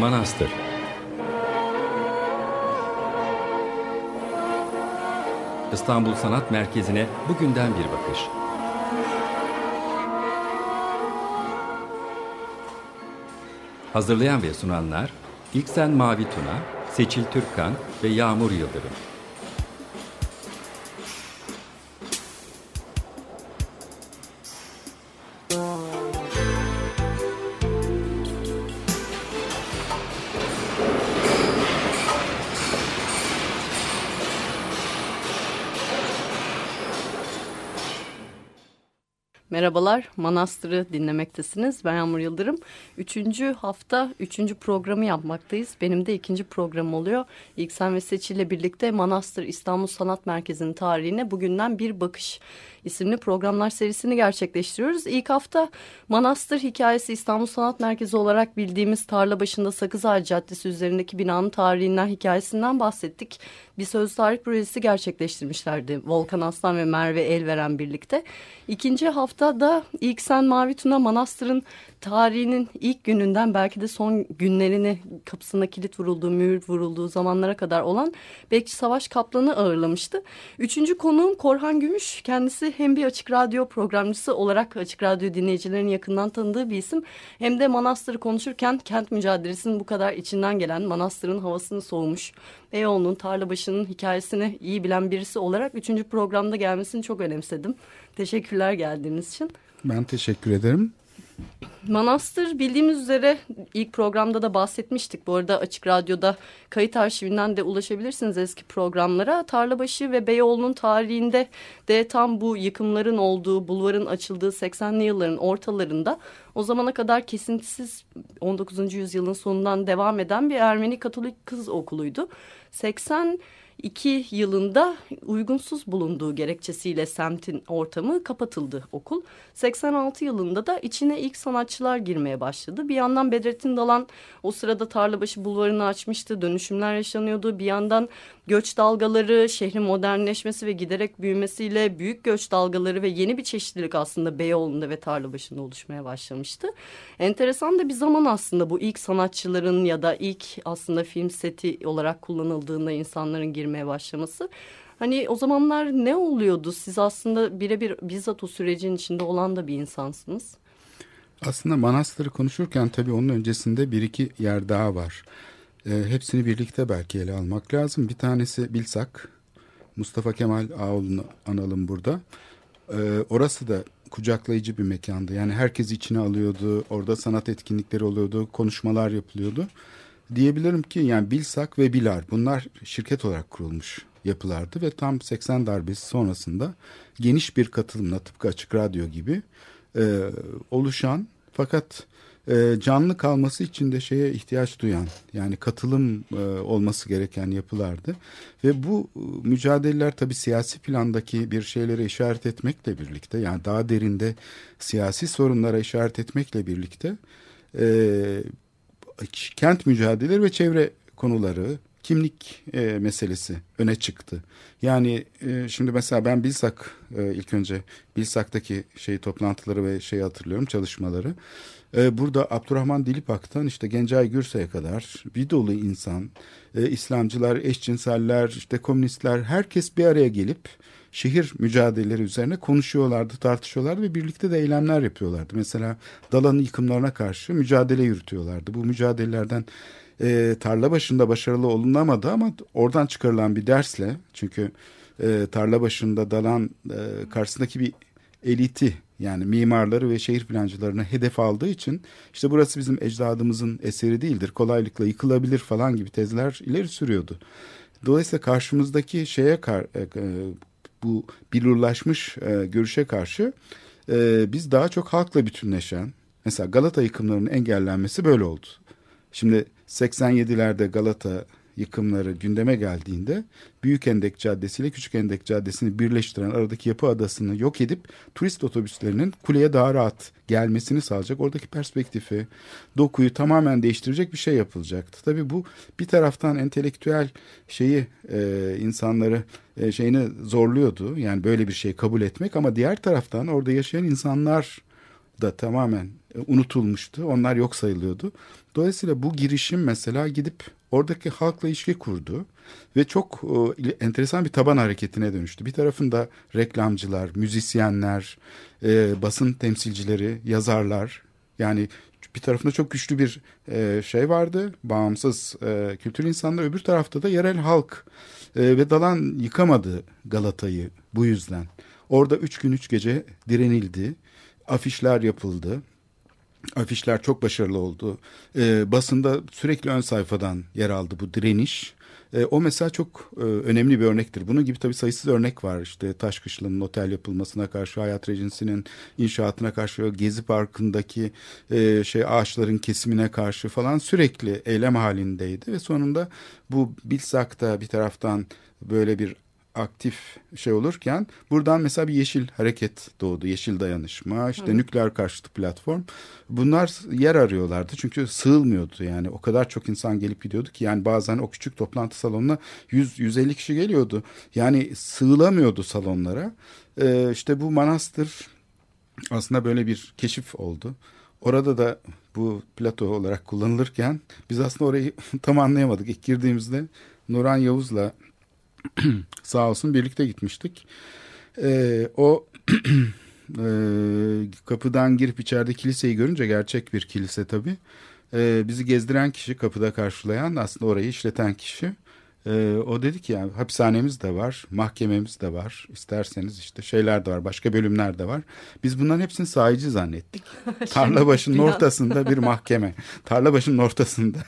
Manastır İstanbul Sanat Merkezi'ne bugünden bir bakış. Hazırlayan ve sunanlar İlksen Mavi Tuna, Seçil Türkkan ve Yağmur Yıldırım. var. Manastır'ı dinlemektesiniz. Ben Yağmur Yıldırım. Üçüncü hafta, üçüncü programı yapmaktayız. Benim de ikinci program oluyor. İlksen ve Seçil ile birlikte Manastır İstanbul Sanat Merkezi'nin tarihine bugünden bir bakış isimli programlar serisini gerçekleştiriyoruz. İlk hafta Manastır Hikayesi İstanbul Sanat Merkezi olarak bildiğimiz tarla başında Sakız Ağacı Caddesi üzerindeki binanın tarihinden, hikayesinden bahsettik. Bir söz tarih projesi gerçekleştirmişlerdi Volkan Aslan ve Merve Elveren birlikte. İkinci hafta da Sen Mavi Tuna Manastır'ın tarihinin ilk gününden belki de son günlerini kapısına kilit vurulduğu, mühür vurulduğu zamanlara kadar olan Bekçi Savaş Kaplan'ı ağırlamıştı. Üçüncü konuğum Korhan Gümüş. Kendisi hem bir açık radyo programcısı olarak açık radyo dinleyicilerin yakından tanıdığı bir isim. Hem de Manastır'ı konuşurken kent mücadelesinin bu kadar içinden gelen Manastır'ın havasını soğumuş. Beyoğlu'nun, Tarlabaşı'nın hikayesini iyi bilen birisi olarak üçüncü programda gelmesini çok önemsedim. Teşekkürler geldiğiniz için. Ben teşekkür ederim. Manastır bildiğimiz üzere ilk programda da bahsetmiştik. Bu arada Açık Radyo'da kayıt arşivinden de ulaşabilirsiniz eski programlara. Tarlabaşı ve Beyoğlu'nun tarihinde de tam bu yıkımların olduğu, bulvarın açıldığı 80'li yılların ortalarında o zamana kadar kesintisiz 19. yüzyılın sonundan devam eden bir Ermeni Katolik kız okuluydu. 80 2002 yılında uygunsuz bulunduğu gerekçesiyle semtin ortamı kapatıldı okul. 86 yılında da içine ilk sanatçılar girmeye başladı. Bir yandan Bedrettin Dalan o sırada Tarlabaşı bulvarını açmıştı. Dönüşümler yaşanıyordu. Bir yandan göç dalgaları, şehrin modernleşmesi ve giderek büyümesiyle büyük göç dalgaları ve yeni bir çeşitlilik aslında Beyoğlu'nda ve Tarlabaşı'nda oluşmaya başlamıştı. Enteresan da bir zaman aslında bu ilk sanatçıların ya da ilk aslında film seti olarak kullanıldığında insanların girmeye başlaması. Hani o zamanlar ne oluyordu? Siz aslında birebir bizzat o sürecin içinde olan da bir insansınız. Aslında manastırı konuşurken tabii onun öncesinde bir iki yer daha var. E, hepsini birlikte belki ele almak lazım. Bir tanesi Bilsak. Mustafa Kemal Ağoğlu'nu analım burada. E, orası da kucaklayıcı bir mekandı. Yani herkes içine alıyordu. Orada sanat etkinlikleri oluyordu. Konuşmalar yapılıyordu. Diyebilirim ki yani Bilsak ve Bilar bunlar şirket olarak kurulmuş yapılardı ve tam 80 darbesi sonrasında geniş bir katılımla tıpkı Açık Radyo gibi e, oluşan fakat e, canlı kalması için de şeye ihtiyaç duyan yani katılım e, olması gereken yapılardı ve bu e, mücadeleler tabi siyasi plandaki bir şeylere işaret etmekle birlikte yani daha derinde siyasi sorunlara işaret etmekle birlikte e, kent mücadeleleri ve çevre konuları kimlik e, meselesi öne çıktı. Yani e, şimdi mesela ben Bilsak e, ilk önce Bilsak'taki şey toplantıları ve şeyi hatırlıyorum çalışmaları. E, burada Abdurrahman Dilipak'tan işte Gencay Gürsel'e kadar bir dolu insan, e, İslamcılar, eşcinseller, işte komünistler herkes bir araya gelip şehir mücadeleleri üzerine konuşuyorlardı, tartışıyorlardı ve birlikte de eylemler yapıyorlardı. Mesela Dalan'ın yıkımlarına karşı mücadele yürütüyorlardı. Bu mücadelelerden e, tarla başında başarılı olunamadı ama oradan çıkarılan bir dersle çünkü e, tarla başında Dalan e, karşısındaki bir eliti yani mimarları ve şehir plancılarını hedef aldığı için işte burası bizim ecdadımızın eseri değildir. Kolaylıkla yıkılabilir falan gibi tezler ileri sürüyordu. Dolayısıyla karşımızdaki şeye kar, e, e bu bilurlaşmış e, görüşe karşı biz daha çok halkla bütünleşen mesela Galata yıkımlarının engellenmesi böyle oldu. Şimdi 87'lerde Galata yıkımları gündeme geldiğinde Büyük Endek Caddesi ile Küçük Endek Caddesi'ni birleştiren aradaki yapı adasını yok edip turist otobüslerinin kuleye daha rahat gelmesini sağlayacak. Oradaki perspektifi, dokuyu tamamen değiştirecek bir şey yapılacaktı. Tabii bu bir taraftan entelektüel şeyi e, insanları e, şeyini zorluyordu. Yani böyle bir şey kabul etmek ama diğer taraftan orada yaşayan insanlar da tamamen e, unutulmuştu. Onlar yok sayılıyordu. Dolayısıyla bu girişim mesela gidip oradaki halkla ilişki kurdu ve çok e, enteresan bir taban hareketine dönüştü. Bir tarafında reklamcılar, müzisyenler, e, basın temsilcileri, yazarlar yani bir tarafında çok güçlü bir e, şey vardı. Bağımsız e, kültür insanları öbür tarafta da yerel halk e, ve Dalan yıkamadı Galata'yı bu yüzden. Orada üç gün üç gece direnildi. Afişler yapıldı. Afişler çok başarılı oldu. E, basında sürekli ön sayfadan yer aldı bu direniş. E, o mesela çok e, önemli bir örnektir. Bunun gibi tabii sayısız örnek var. İşte Taşkışlı'nın otel yapılmasına karşı, Hayat Regency'nin inşaatına karşı, Gezi Parkı'ndaki e, şey ağaçların kesimine karşı falan sürekli eylem halindeydi. Ve sonunda bu Bilsak'ta bir taraftan böyle bir aktif şey olurken buradan mesela bir yeşil hareket doğdu. Yeşil dayanışma, işte Hı. nükleer karşıtı platform. Bunlar yer arıyorlardı çünkü sığılmıyordu yani. O kadar çok insan gelip gidiyordu ki yani bazen o küçük toplantı salonuna 100-150 kişi geliyordu. Yani sığılamıyordu salonlara. Ee, işte bu manastır aslında böyle bir keşif oldu. Orada da bu plato olarak kullanılırken biz aslında orayı tam anlayamadık. İlk girdiğimizde Nuran Yavuz'la Sağ olsun birlikte gitmiştik. Ee, o e, kapıdan girip içeride kiliseyi görünce gerçek bir kilise tabii. Ee, bizi gezdiren kişi kapıda karşılayan aslında orayı işleten kişi. Ee, o dedi ki yani hapishanemiz de var, mahkememiz de var. İsterseniz işte şeyler de var, başka bölümler de var. Biz bunların hepsini sahici zannettik. Tarla başının ortasında bir mahkeme. Tarla başının ortasında.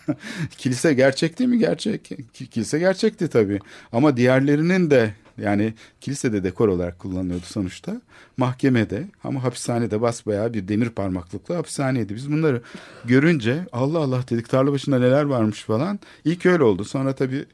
Kilise gerçek değil mi? Gerçek. Kilise gerçekti tabii. Ama diğerlerinin de yani kilisede dekor olarak kullanılıyordu sonuçta. Mahkemede ama hapishanede basbayağı bir demir parmaklıkla hapishaneydi. Biz bunları görünce Allah Allah dedik tarla başında neler varmış falan. İlk öyle oldu. Sonra tabii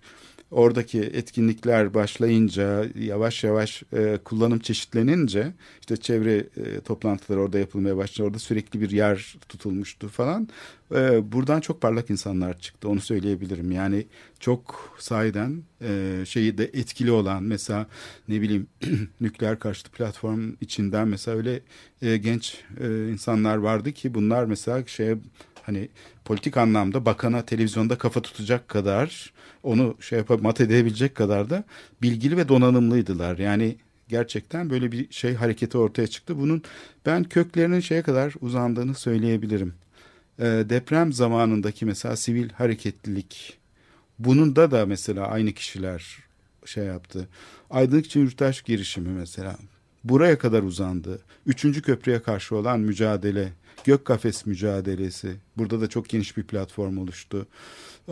oradaki etkinlikler başlayınca yavaş yavaş e, kullanım çeşitlenince işte çevre e, toplantıları orada yapılmaya başladı. Orada sürekli bir yer tutulmuştu falan. E, buradan çok parlak insanlar çıktı onu söyleyebilirim. Yani çok sahiden e, şeyi de etkili olan mesela ne bileyim nükleer karşıtı platform içinden mesela öyle e, genç e, insanlar vardı ki bunlar mesela şeye hani politik anlamda bakana televizyonda kafa tutacak kadar onu şey yapıp mat edebilecek kadar da bilgili ve donanımlıydılar. Yani gerçekten böyle bir şey hareketi ortaya çıktı. Bunun ben köklerinin şeye kadar uzandığını söyleyebilirim. E, deprem zamanındaki mesela sivil hareketlilik bunun da da mesela aynı kişiler şey yaptı. Aydınlık için yurttaş girişimi mesela buraya kadar uzandı. Üçüncü köprüye karşı olan mücadele Gök Kafes mücadelesi. Burada da çok geniş bir platform oluştu.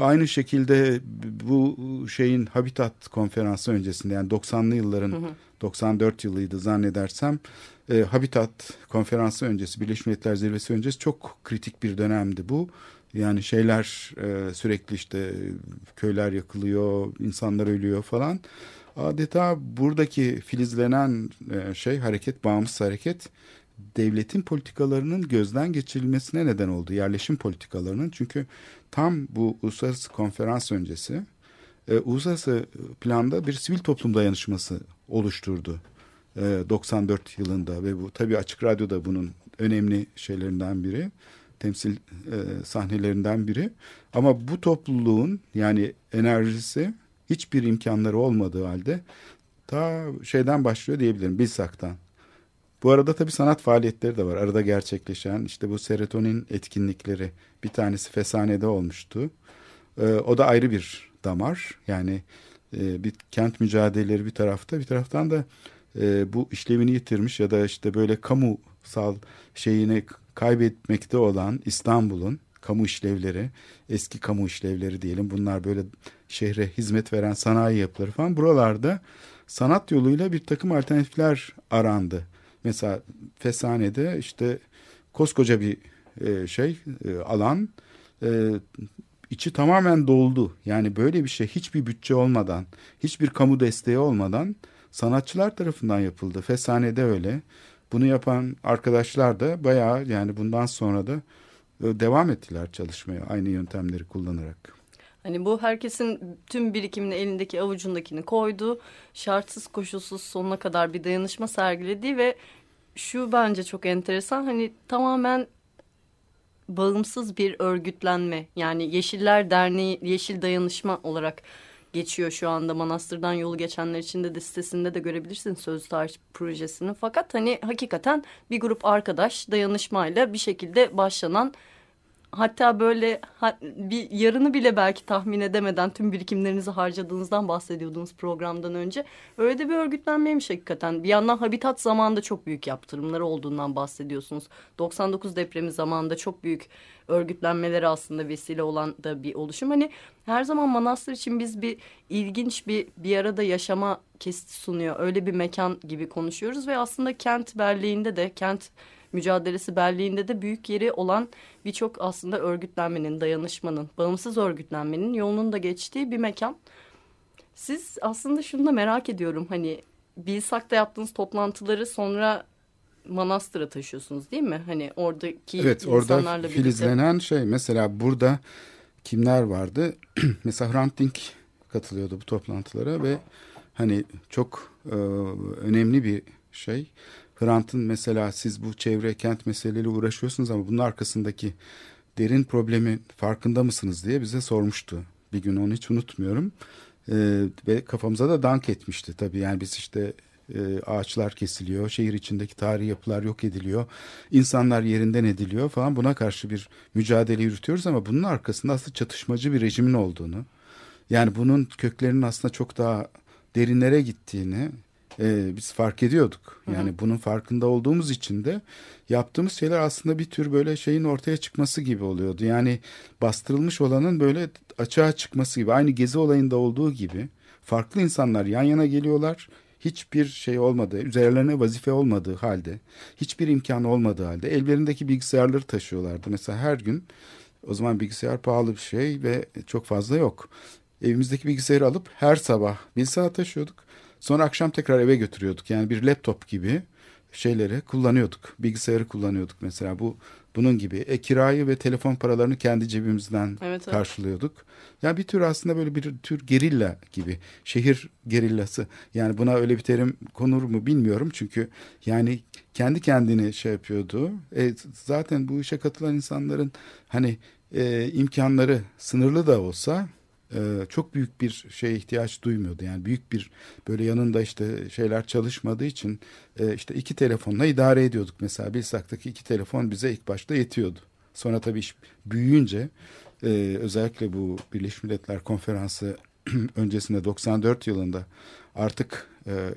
Aynı şekilde bu şeyin Habitat konferansı öncesinde yani 90'lı yılların hı hı. 94 yılıydı zannedersem e, Habitat konferansı öncesi Birleşmiş Milletler Zirvesi öncesi çok kritik bir dönemdi bu. Yani şeyler e, sürekli işte köyler yakılıyor, insanlar ölüyor falan. Adeta buradaki filizlenen e, şey hareket, bağımsız hareket devletin politikalarının gözden geçirilmesine neden oldu. Yerleşim politikalarının. Çünkü tam bu uluslararası konferans öncesi e, uluslararası planda bir sivil toplum dayanışması oluşturdu. E, 94 yılında ve bu tabii Açık Radyo'da bunun önemli şeylerinden biri. Temsil e, sahnelerinden biri. Ama bu topluluğun yani enerjisi hiçbir imkanları olmadığı halde ta şeyden başlıyor diyebilirim. Bilsak'tan. Bu arada tabii sanat faaliyetleri de var. Arada gerçekleşen işte bu serotonin etkinlikleri. Bir tanesi Fesane'de olmuştu. Ee, o da ayrı bir damar. Yani e, bir kent mücadeleleri bir tarafta bir taraftan da e, bu işlevini yitirmiş ya da işte böyle kamusal şeyini kaybetmekte olan İstanbul'un kamu işlevleri, eski kamu işlevleri diyelim. Bunlar böyle şehre hizmet veren sanayi yapıları falan. Buralarda sanat yoluyla bir takım alternatifler arandı. Mesela Fesane'de işte koskoca bir e, şey e, alan e, içi tamamen doldu. Yani böyle bir şey hiçbir bütçe olmadan, hiçbir kamu desteği olmadan sanatçılar tarafından yapıldı. Fesane'de öyle. Bunu yapan arkadaşlar da bayağı yani bundan sonra da devam ettiler çalışmaya aynı yöntemleri kullanarak. Hani bu herkesin tüm birikimini elindeki avucundakini koydu. Şartsız koşulsuz sonuna kadar bir dayanışma sergiledi ve şu bence çok enteresan. Hani tamamen bağımsız bir örgütlenme yani Yeşiller Derneği Yeşil Dayanışma olarak geçiyor şu anda Manastır'dan yolu geçenler için de, de sitesinde de görebilirsin Söz Tarih projesini. Fakat hani hakikaten bir grup arkadaş dayanışmayla bir şekilde başlanan hatta böyle bir yarını bile belki tahmin edemeden tüm birikimlerinizi harcadığınızdan bahsediyordunuz programdan önce. Öyle de bir örgütlenmeymiş hakikaten. Bir yandan Habitat zamanında çok büyük yaptırımları olduğundan bahsediyorsunuz. 99 depremi zamanında çok büyük örgütlenmeleri aslında vesile olan da bir oluşum. Hani her zaman Manastır için biz bir ilginç bir bir arada yaşama kesiti sunuyor. Öyle bir mekan gibi konuşuyoruz ve aslında kent Berliği'nde de kent mücadelesi Berlin'de de büyük yeri olan birçok aslında örgütlenmenin, dayanışmanın, bağımsız örgütlenmenin yolunun da geçtiği bir mekan. Siz aslında şunu da merak ediyorum hani Bilsak'ta yaptığınız toplantıları sonra manastıra taşıyorsunuz değil mi? Hani oradaki evet, insanlarla orada filizlenen şey mesela burada kimler vardı? mesela Hrant Dink katılıyordu bu toplantılara ve hani çok e, önemli bir şey. Hrant'ın mesela siz bu çevre kent meseleleriyle uğraşıyorsunuz ama bunun arkasındaki derin problemi farkında mısınız diye bize sormuştu. Bir gün onu hiç unutmuyorum. Ee, ve kafamıza da dank etmişti tabii. Yani biz işte e, ağaçlar kesiliyor, şehir içindeki tarihi yapılar yok ediliyor, insanlar yerinden ediliyor falan. Buna karşı bir mücadele yürütüyoruz ama bunun arkasında aslında çatışmacı bir rejimin olduğunu, yani bunun köklerinin aslında çok daha derinlere gittiğini e, biz fark ediyorduk. Yani hı hı. bunun farkında olduğumuz için de yaptığımız şeyler aslında bir tür böyle şeyin ortaya çıkması gibi oluyordu. Yani bastırılmış olanın böyle açığa çıkması gibi. Aynı gezi olayında olduğu gibi farklı insanlar yan yana geliyorlar. Hiçbir şey olmadı, üzerlerine vazife olmadığı halde, hiçbir imkan olmadığı halde ellerindeki bilgisayarları taşıyorlardı. Mesela her gün o zaman bilgisayar pahalı bir şey ve çok fazla yok. Evimizdeki bilgisayarı alıp her sabah bir saat taşıyorduk Sonra akşam tekrar eve götürüyorduk. Yani bir laptop gibi şeyleri kullanıyorduk. Bilgisayarı kullanıyorduk mesela. Bu bunun gibi. E, kirayı ve telefon paralarını kendi cebimizden evet, evet. karşılıyorduk. Yani bir tür aslında böyle bir tür gerilla gibi. Şehir gerillası. Yani buna öyle bir terim konur mu bilmiyorum. Çünkü yani kendi kendini şey yapıyordu. E, zaten bu işe katılan insanların hani e, imkanları sınırlı da olsa e, çok büyük bir şeye ihtiyaç duymuyordu. Yani büyük bir böyle yanında işte şeyler çalışmadığı için e, işte iki telefonla idare ediyorduk. Mesela Bilsak'taki iki telefon bize ilk başta yetiyordu. Sonra tabii iş büyüyünce e, özellikle bu Birleşmiş Milletler Konferansı öncesinde 94 yılında artık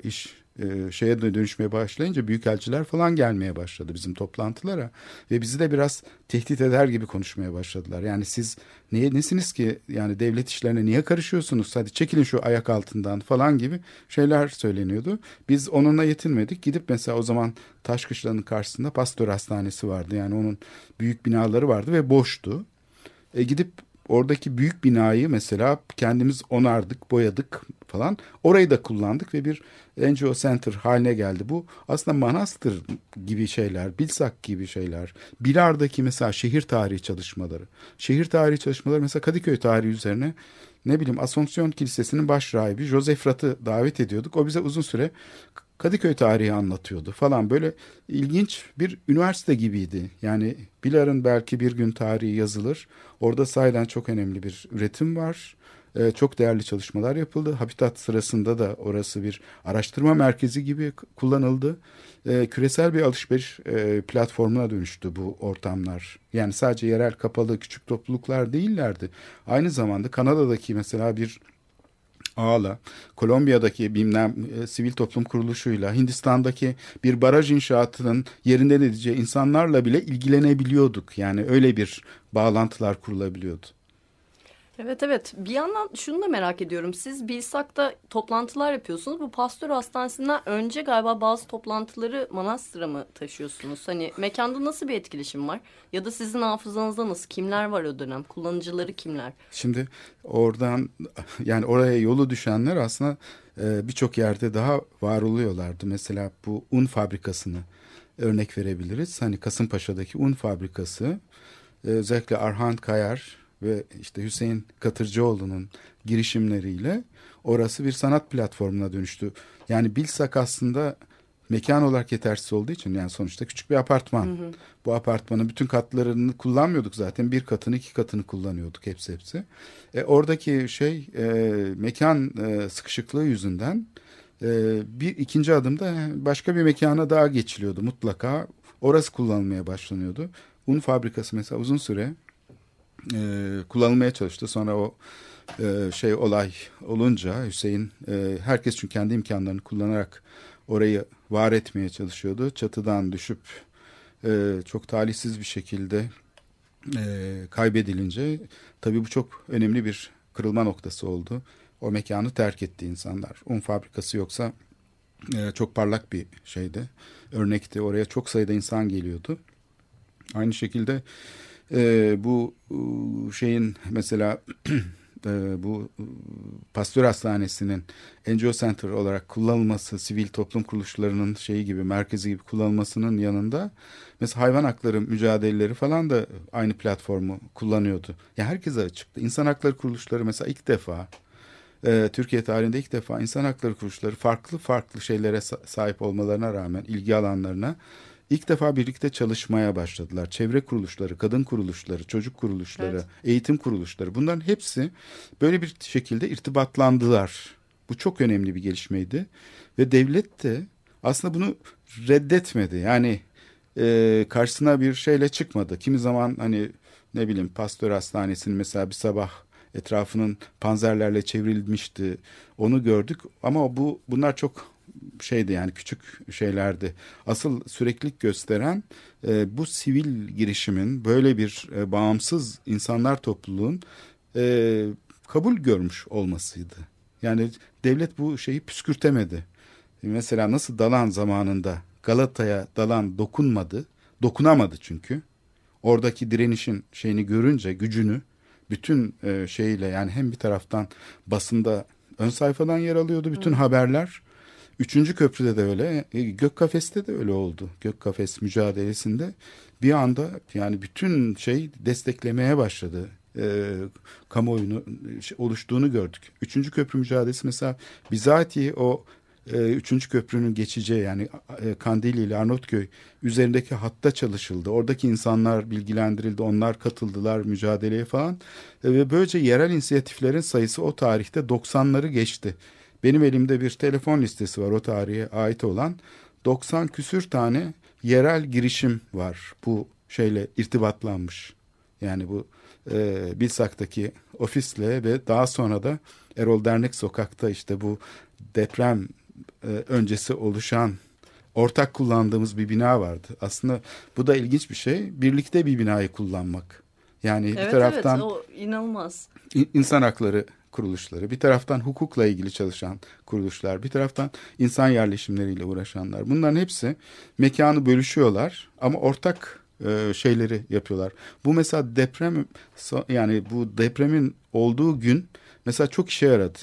iş e, şeye dönüşmeye başlayınca büyükelçiler falan gelmeye başladı bizim toplantılara ve bizi de biraz tehdit eder gibi konuşmaya başladılar. Yani siz niye nesiniz ki yani devlet işlerine niye karışıyorsunuz? Hadi çekilin şu ayak altından falan gibi şeyler söyleniyordu. Biz onunla yetinmedik. Gidip mesela o zaman Taşkışla'nın karşısında Pastör Hastanesi vardı. Yani onun büyük binaları vardı ve boştu. E gidip oradaki büyük binayı mesela kendimiz onardık, boyadık falan. Orayı da kullandık ve bir NGO Center haline geldi. Bu aslında manastır gibi şeyler, Bilsak gibi şeyler. Bilar'daki mesela şehir tarihi çalışmaları. Şehir tarihi çalışmaları mesela Kadıköy tarihi üzerine ne bileyim Asonsiyon Kilisesi'nin baş rahibi Joseph Rat'ı davet ediyorduk. O bize uzun süre Kadıköy tarihi anlatıyordu falan böyle ilginç bir üniversite gibiydi. Yani Bilar'ın belki bir gün tarihi yazılır. Orada sahiden çok önemli bir üretim var. Ee, çok değerli çalışmalar yapıldı. Habitat sırasında da orası bir araştırma merkezi gibi kullanıldı. Ee, küresel bir alışveriş e, platformuna dönüştü bu ortamlar. Yani sadece yerel kapalı küçük topluluklar değillerdi. Aynı zamanda Kanada'daki mesela bir ağla, Kolombiya'daki bilmem e, sivil toplum kuruluşuyla, Hindistan'daki bir baraj inşaatının yerinden edeceği insanlarla bile ilgilenebiliyorduk. Yani öyle bir bağlantılar kurulabiliyordu. Evet evet bir yandan şunu da merak ediyorum. Siz Bilsak'ta toplantılar yapıyorsunuz. Bu pastör hastanesinden önce galiba bazı toplantıları Manastır'a mı taşıyorsunuz? Hani mekanda nasıl bir etkileşim var? Ya da sizin hafızanızda nasıl? Kimler var o dönem? Kullanıcıları kimler? Şimdi oradan yani oraya yolu düşenler aslında e, birçok yerde daha var oluyorlardı. Mesela bu un fabrikasını örnek verebiliriz. Hani Kasımpaşa'daki un fabrikası e, özellikle Arhan Kayar ve işte Hüseyin Katırcıoğlu'nun girişimleriyle orası bir sanat platformuna dönüştü. Yani Bilsak aslında mekan olarak yetersiz olduğu için yani sonuçta küçük bir apartman. Hı hı. Bu apartmanın bütün katlarını kullanmıyorduk zaten. Bir katını iki katını kullanıyorduk hepsi hepsi. E, oradaki şey e, mekan e, sıkışıklığı yüzünden e, bir ikinci adımda başka bir mekana daha geçiliyordu mutlaka. Orası kullanılmaya başlanıyordu. Un fabrikası mesela uzun süre e, kullanılmaya çalıştı. Sonra o e, şey olay olunca Hüseyin e, herkes çünkü kendi imkanlarını kullanarak orayı var etmeye çalışıyordu. Çatıdan düşüp e, çok talihsiz bir şekilde e, kaybedilince tabii bu çok önemli bir kırılma noktası oldu. O mekanı terk etti insanlar. Un fabrikası yoksa e, çok parlak bir şeydi. Örnekti. Oraya çok sayıda insan geliyordu. Aynı şekilde e, bu şeyin mesela e, bu e, Pastör Hastanesi'nin NGO Center olarak kullanılması, sivil toplum kuruluşlarının şeyi gibi, merkezi gibi kullanılmasının yanında mesela hayvan hakları mücadeleleri falan da aynı platformu kullanıyordu. Yani herkese açıktı. İnsan hakları kuruluşları mesela ilk defa e, Türkiye tarihinde ilk defa insan hakları kuruluşları farklı farklı şeylere sahip olmalarına rağmen ilgi alanlarına ilk defa birlikte çalışmaya başladılar. Çevre kuruluşları, kadın kuruluşları, çocuk kuruluşları, evet. eğitim kuruluşları bunların hepsi böyle bir şekilde irtibatlandılar. Bu çok önemli bir gelişmeydi ve devlet de aslında bunu reddetmedi. Yani e, karşısına bir şeyle çıkmadı. Kimi zaman hani ne bileyim pastör hastanesinin mesela bir sabah etrafının panzerlerle çevrilmişti. Onu gördük ama bu bunlar çok şeydi yani küçük şeylerdi. Asıl süreklilik gösteren e, bu sivil girişimin böyle bir e, bağımsız insanlar topluluğun e, kabul görmüş olmasıydı. Yani devlet bu şeyi püskürtemedi. Mesela nasıl Dalan zamanında Galata'ya Dalan dokunmadı, dokunamadı çünkü. Oradaki direnişin şeyini görünce gücünü bütün e, şeyle yani hem bir taraftan basında ön sayfadan yer alıyordu bütün Hı. haberler Üçüncü köprüde de öyle. E, Gök kafeste de öyle oldu. Gök kafes mücadelesinde bir anda yani bütün şey desteklemeye başladı. E, kamuoyunu şey, oluştuğunu gördük. Üçüncü köprü mücadelesi mesela bizatihi o e, üçüncü köprünün geçeceği yani e, Kandili ile Arnavutköy üzerindeki hatta çalışıldı. Oradaki insanlar bilgilendirildi. Onlar katıldılar mücadeleye falan. E, ve böylece yerel inisiyatiflerin sayısı o tarihte 90'ları geçti. Benim elimde bir telefon listesi var o tarihe ait olan. 90 küsür tane yerel girişim var bu şeyle irtibatlanmış. Yani bu e, Bilsak'taki ofisle ve daha sonra da Erol Dernek Sokak'ta işte bu deprem e, öncesi oluşan ortak kullandığımız bir bina vardı. Aslında bu da ilginç bir şey. Birlikte bir binayı kullanmak. Yani evet, bir taraftan evet, o inanılmaz. insan hakları kuruluşları, bir taraftan hukukla ilgili çalışan kuruluşlar, bir taraftan insan yerleşimleriyle uğraşanlar. Bunların hepsi mekanı bölüşüyorlar ama ortak e, şeyleri yapıyorlar. Bu mesela deprem yani bu depremin olduğu gün mesela çok işe yaradı.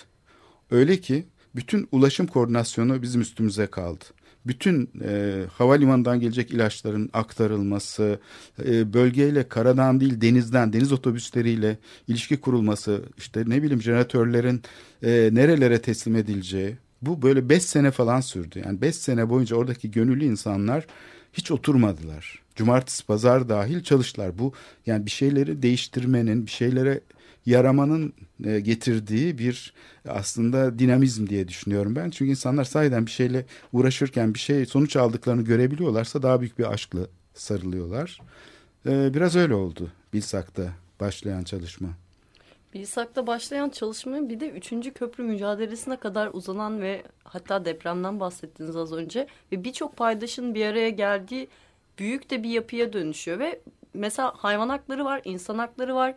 Öyle ki bütün ulaşım koordinasyonu bizim üstümüze kaldı bütün e, havalimanından gelecek ilaçların aktarılması, e, bölgeyle karadan değil denizden, deniz otobüsleriyle ilişki kurulması, işte ne bileyim jeneratörlerin e, nerelere teslim edileceği, bu böyle beş sene falan sürdü. Yani beş sene boyunca oradaki gönüllü insanlar hiç oturmadılar. Cumartesi, pazar dahil çalıştılar. Bu yani bir şeyleri değiştirmenin, bir şeylere yaramanın e, getirdiği bir aslında dinamizm diye düşünüyorum ben. Çünkü insanlar sahiden bir şeyle uğraşırken bir şey sonuç aldıklarını görebiliyorlarsa daha büyük bir aşkla sarılıyorlar. E, biraz öyle oldu Bilsak'ta başlayan çalışma. Bilsak'ta başlayan çalışma bir de üçüncü köprü mücadelesine kadar uzanan ve hatta depremden bahsettiniz az önce ve birçok paydaşın bir araya geldiği büyük de bir yapıya dönüşüyor ve mesela hayvan hakları var, insan hakları var,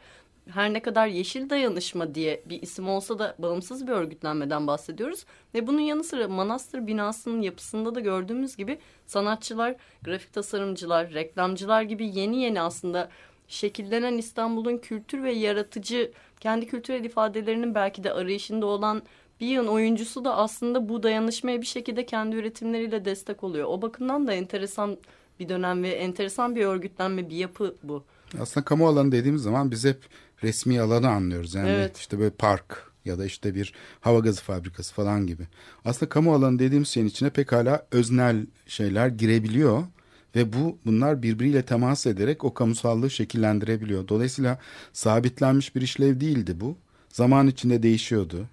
her ne kadar Yeşil Dayanışma diye bir isim olsa da bağımsız bir örgütlenmeden bahsediyoruz. Ve bunun yanı sıra manastır binasının yapısında da gördüğümüz gibi sanatçılar, grafik tasarımcılar, reklamcılar gibi yeni yeni aslında şekillenen İstanbul'un kültür ve yaratıcı kendi kültürel ifadelerinin belki de arayışında olan bir yığın oyuncusu da aslında bu dayanışmaya bir şekilde kendi üretimleriyle destek oluyor. O bakımdan da enteresan bir dönem ve enteresan bir örgütlenme, bir yapı bu. Aslında kamu alanı dediğimiz zaman biz hep resmi alanı anlıyoruz. Yani evet. işte böyle park, ya da işte bir hava gazı fabrikası falan gibi. Aslında kamu alanı dediğimiz şeyin içine pekala öznel şeyler girebiliyor ve bu bunlar birbiriyle temas ederek o kamusallığı şekillendirebiliyor. Dolayısıyla sabitlenmiş bir işlev değildi bu. Zaman içinde değişiyordu.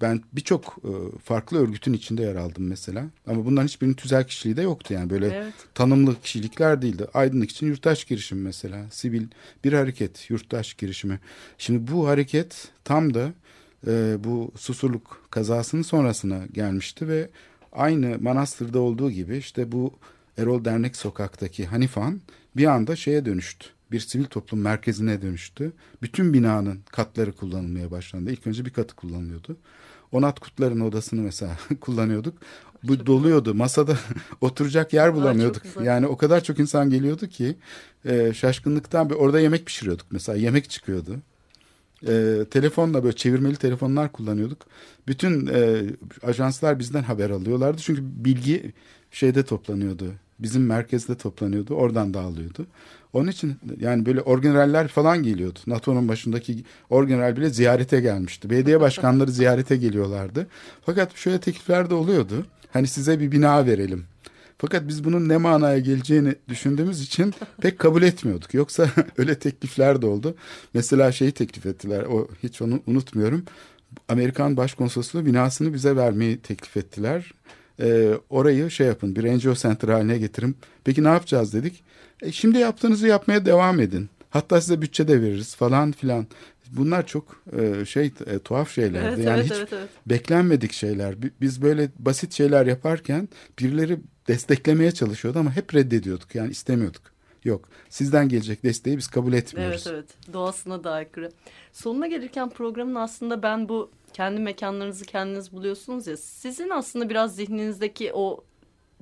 Ben birçok e, farklı örgütün içinde yer aldım mesela. Ama bunların hiçbirinin tüzel kişiliği de yoktu yani. Böyle evet. tanımlı kişilikler değildi. Aydınlık için yurttaş girişimi mesela. Sivil bir hareket, yurttaş girişimi. Şimdi bu hareket tam da e, bu Susurluk kazasının sonrasına gelmişti ve aynı Manastır'da olduğu gibi işte bu Erol Dernek Sokak'taki Hanifan bir anda şeye dönüştü. Bir sivil toplum merkezine dönüştü. Bütün binanın katları kullanılmaya başlandı. İlk önce bir katı kullanılıyordu. Onat Kutlar'ın odasını mesela kullanıyorduk. Bu doluyordu. Masada oturacak yer bulamıyorduk. Yani o kadar çok insan geliyordu ki e, şaşkınlıktan bir orada yemek pişiriyorduk mesela. Yemek çıkıyordu. E, telefonla böyle çevirmeli telefonlar kullanıyorduk. Bütün e, ajanslar bizden haber alıyorlardı. Çünkü bilgi şeyde toplanıyordu. Bizim merkezde toplanıyordu. Oradan dağılıyordu. Onun için yani böyle orgeneraller falan geliyordu. NATO'nun başındaki orgeneral bile ziyarete gelmişti. Belediye başkanları ziyarete geliyorlardı. Fakat şöyle teklifler de oluyordu. Hani size bir bina verelim. Fakat biz bunun ne manaya geleceğini düşündüğümüz için pek kabul etmiyorduk. Yoksa öyle teklifler de oldu. Mesela şeyi teklif ettiler. O hiç onu unutmuyorum. Amerikan Başkonsolosluğu binasını bize vermeyi teklif ettiler. Ee, orayı şey yapın bir NGO center haline getirin. Peki ne yapacağız dedik. E, şimdi yaptığınızı yapmaya devam edin. Hatta size bütçe de veririz falan filan. Bunlar çok e, şey e, tuhaf şeylerdi. Evet, yani evet, hiç evet, evet. beklenmedik şeyler. Biz böyle basit şeyler yaparken birileri desteklemeye çalışıyordu ama hep reddediyorduk. Yani istemiyorduk. Yok. Sizden gelecek desteği biz kabul etmiyoruz. Evet evet. Doğasına da aykırı. Sonuna gelirken programın aslında ben bu kendi mekanlarınızı kendiniz buluyorsunuz ya. Sizin aslında biraz zihninizdeki o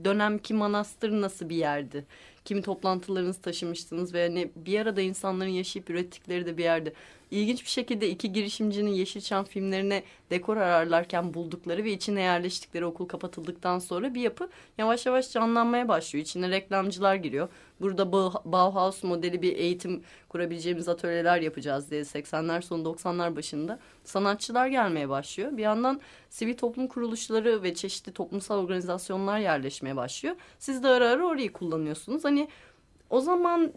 dönemki manastır nasıl bir yerdi? Kimi toplantılarınızı taşımıştınız ve hani bir arada insanların yaşayıp ürettikleri de bir yerde. İlginç bir şekilde iki girişimcinin Yeşilçam filmlerine dekor ararlarken buldukları ve içine yerleştikleri okul kapatıldıktan sonra bir yapı yavaş yavaş canlanmaya başlıyor. İçine reklamcılar giriyor. Burada Bauhaus modeli bir eğitim kurabileceğimiz atölyeler yapacağız diye 80'ler sonu 90'lar başında sanatçılar gelmeye başlıyor. Bir yandan sivil toplum kuruluşları ve çeşitli toplumsal organizasyonlar yerleşmeye başlıyor. Siz de ara ara orayı kullanıyorsunuz. Hani o zaman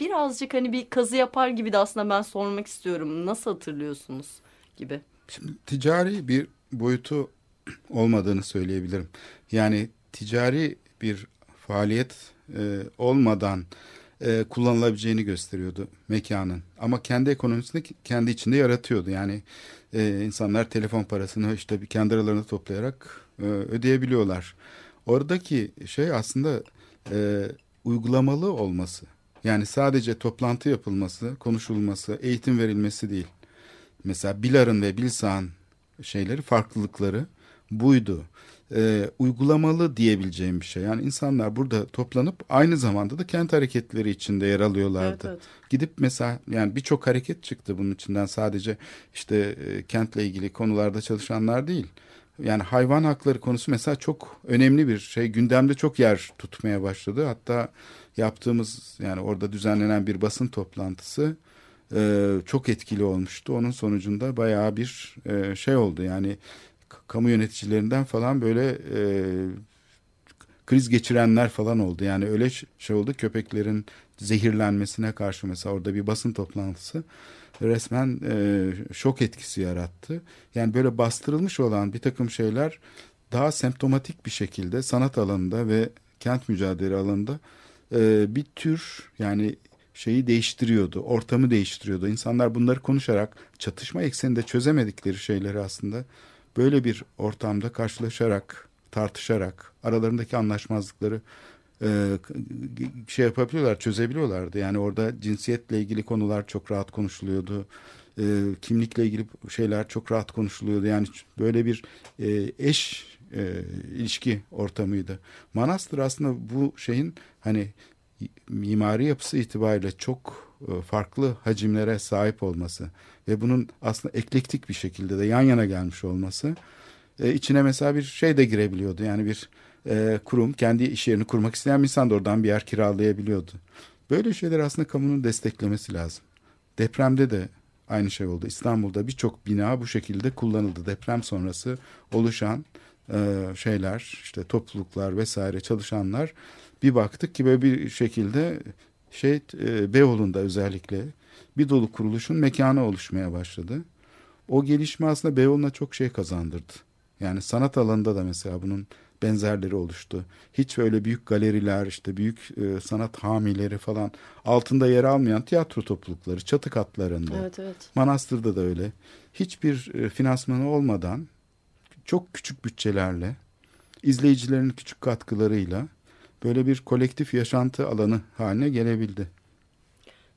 birazcık hani bir kazı yapar gibi de aslında ben sormak istiyorum. Nasıl hatırlıyorsunuz gibi. Şimdi ticari bir boyutu olmadığını söyleyebilirim. Yani ticari bir faaliyet e, olmadan e, kullanılabileceğini gösteriyordu mekanın. Ama kendi ekonomisini kendi içinde yaratıyordu. Yani e, insanlar telefon parasını işte bir kendi aralarında toplayarak e, ödeyebiliyorlar. Oradaki şey aslında e, uygulamalı olması. Yani sadece toplantı yapılması, konuşulması, eğitim verilmesi değil. Mesela Bilar'ın ve Bilsa'nın şeyleri, farklılıkları buydu. Ee, uygulamalı diyebileceğim bir şey. Yani insanlar burada toplanıp aynı zamanda da kent hareketleri içinde yer alıyorlardı. Evet, evet. Gidip mesela yani birçok hareket çıktı bunun içinden sadece işte e, kentle ilgili konularda çalışanlar değil. Yani hayvan hakları konusu mesela çok önemli bir şey. Gündemde çok yer tutmaya başladı. Hatta yaptığımız yani orada düzenlenen bir basın toplantısı e, çok etkili olmuştu. Onun sonucunda bayağı bir e, şey oldu yani kamu yöneticilerinden falan böyle e, kriz geçirenler falan oldu. Yani öyle şey oldu köpeklerin zehirlenmesine karşı mesela orada bir basın toplantısı resmen e, şok etkisi yarattı. Yani böyle bastırılmış olan bir takım şeyler daha semptomatik bir şekilde sanat alanında ve kent mücadele alanında e, bir tür yani şeyi değiştiriyordu, ortamı değiştiriyordu. İnsanlar bunları konuşarak çatışma ekseninde çözemedikleri şeyleri aslında böyle bir ortamda karşılaşarak, tartışarak, aralarındaki anlaşmazlıkları e, şey yapabiliyorlar, çözebiliyorlardı. Yani orada cinsiyetle ilgili konular çok rahat konuşuluyordu. E, kimlikle ilgili şeyler çok rahat konuşuluyordu. Yani böyle bir e, eş e, ilişki ortamıydı. Manastır aslında bu şeyin hani mimari yapısı itibariyle çok e, farklı hacimlere sahip olması ve bunun aslında eklektik bir şekilde de yan yana gelmiş olması e, içine mesela bir şey de girebiliyordu. Yani bir e, kurum kendi iş yerini kurmak isteyen bir insan da oradan bir yer kiralayabiliyordu. Böyle şeyler aslında kamunun desteklemesi lazım. Depremde de aynı şey oldu. İstanbul'da birçok bina bu şekilde kullanıldı. Deprem sonrası oluşan e, şeyler işte topluluklar vesaire çalışanlar bir baktık ki böyle bir şekilde şey e, Beyoğlu'nda özellikle bir dolu kuruluşun mekanı oluşmaya başladı. O gelişme aslında Beyoğlu'na çok şey kazandırdı. Yani sanat alanında da mesela bunun benzerleri oluştu. Hiç öyle büyük galeriler işte büyük e, sanat hamileri falan altında yer almayan tiyatro toplulukları çatı katlarında. Evet evet. Manastır'da da öyle. Hiçbir e, finansmanı olmadan çok küçük bütçelerle izleyicilerin küçük katkılarıyla böyle bir kolektif yaşantı alanı haline gelebildi.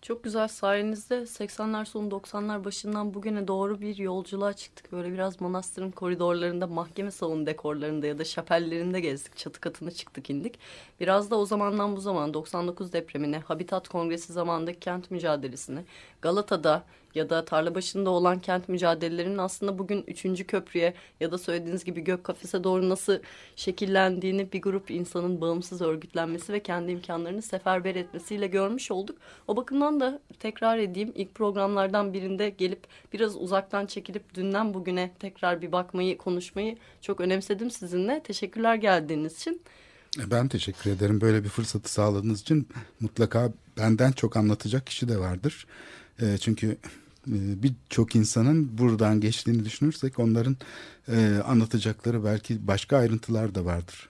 Çok güzel sayenizde 80'ler sonu 90'lar başından bugüne doğru bir yolculuğa çıktık. Böyle biraz manastırın koridorlarında, mahkeme salonu dekorlarında ya da şapellerinde gezdik. Çatı katına çıktık indik. Biraz da o zamandan bu zaman 99 depremine, Habitat Kongresi zamanındaki kent mücadelesine, Galata'da ya da tarla başında olan kent mücadelelerinin aslında bugün 3. köprüye ya da söylediğiniz gibi gök kafese doğru nasıl şekillendiğini bir grup insanın bağımsız örgütlenmesi ve kendi imkanlarını seferber etmesiyle görmüş olduk. O bakımdan da tekrar edeyim ilk programlardan birinde gelip biraz uzaktan çekilip dünden bugüne tekrar bir bakmayı, konuşmayı çok önemsedim sizinle. Teşekkürler geldiğiniz için. Ben teşekkür ederim. Böyle bir fırsatı sağladığınız için mutlaka benden çok anlatacak kişi de vardır. Çünkü ee, birçok insanın buradan geçtiğini düşünürsek onların e, anlatacakları belki başka ayrıntılar da vardır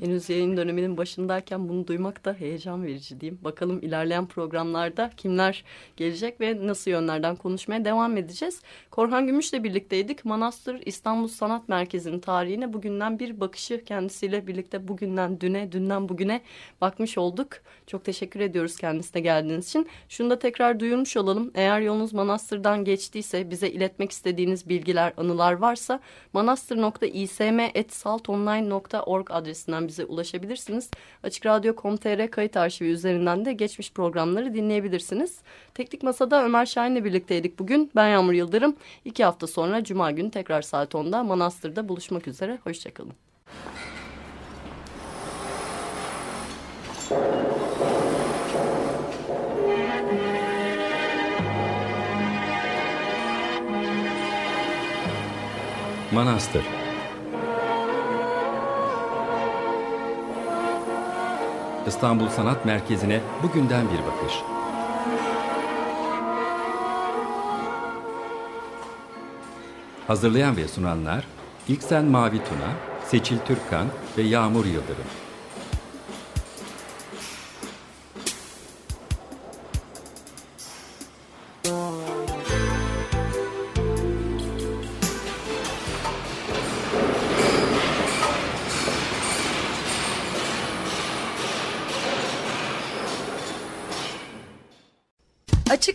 henüz yayın döneminin başındayken bunu duymak da heyecan verici diyeyim. Bakalım ilerleyen programlarda kimler gelecek ve nasıl yönlerden konuşmaya devam edeceğiz. Korhan Gümüş'le birlikteydik. Manastır İstanbul Sanat Merkezi'nin tarihine bugünden bir bakışı kendisiyle birlikte bugünden düne, dünden bugüne bakmış olduk. Çok teşekkür ediyoruz kendisine geldiğiniz için. Şunu da tekrar duyurmuş olalım. Eğer yolunuz Manastır'dan geçtiyse bize iletmek istediğiniz bilgiler, anılar varsa manastır.ism.saltonline.org adresinden bize ulaşabilirsiniz. Açık Radyo.com.tr kayıt arşivi üzerinden de geçmiş programları dinleyebilirsiniz. Teknik Masa'da Ömer Şahin'le birlikteydik bugün. Ben Yağmur Yıldırım. İki hafta sonra Cuma günü tekrar saat 10'da Manastır'da buluşmak üzere. Hoşçakalın. Manastır İstanbul Sanat Merkezi'ne bugünden bir bakış. Hazırlayan ve sunanlar İlksen Mavi Tuna, Seçil Türkkan ve Yağmur Yıldırım.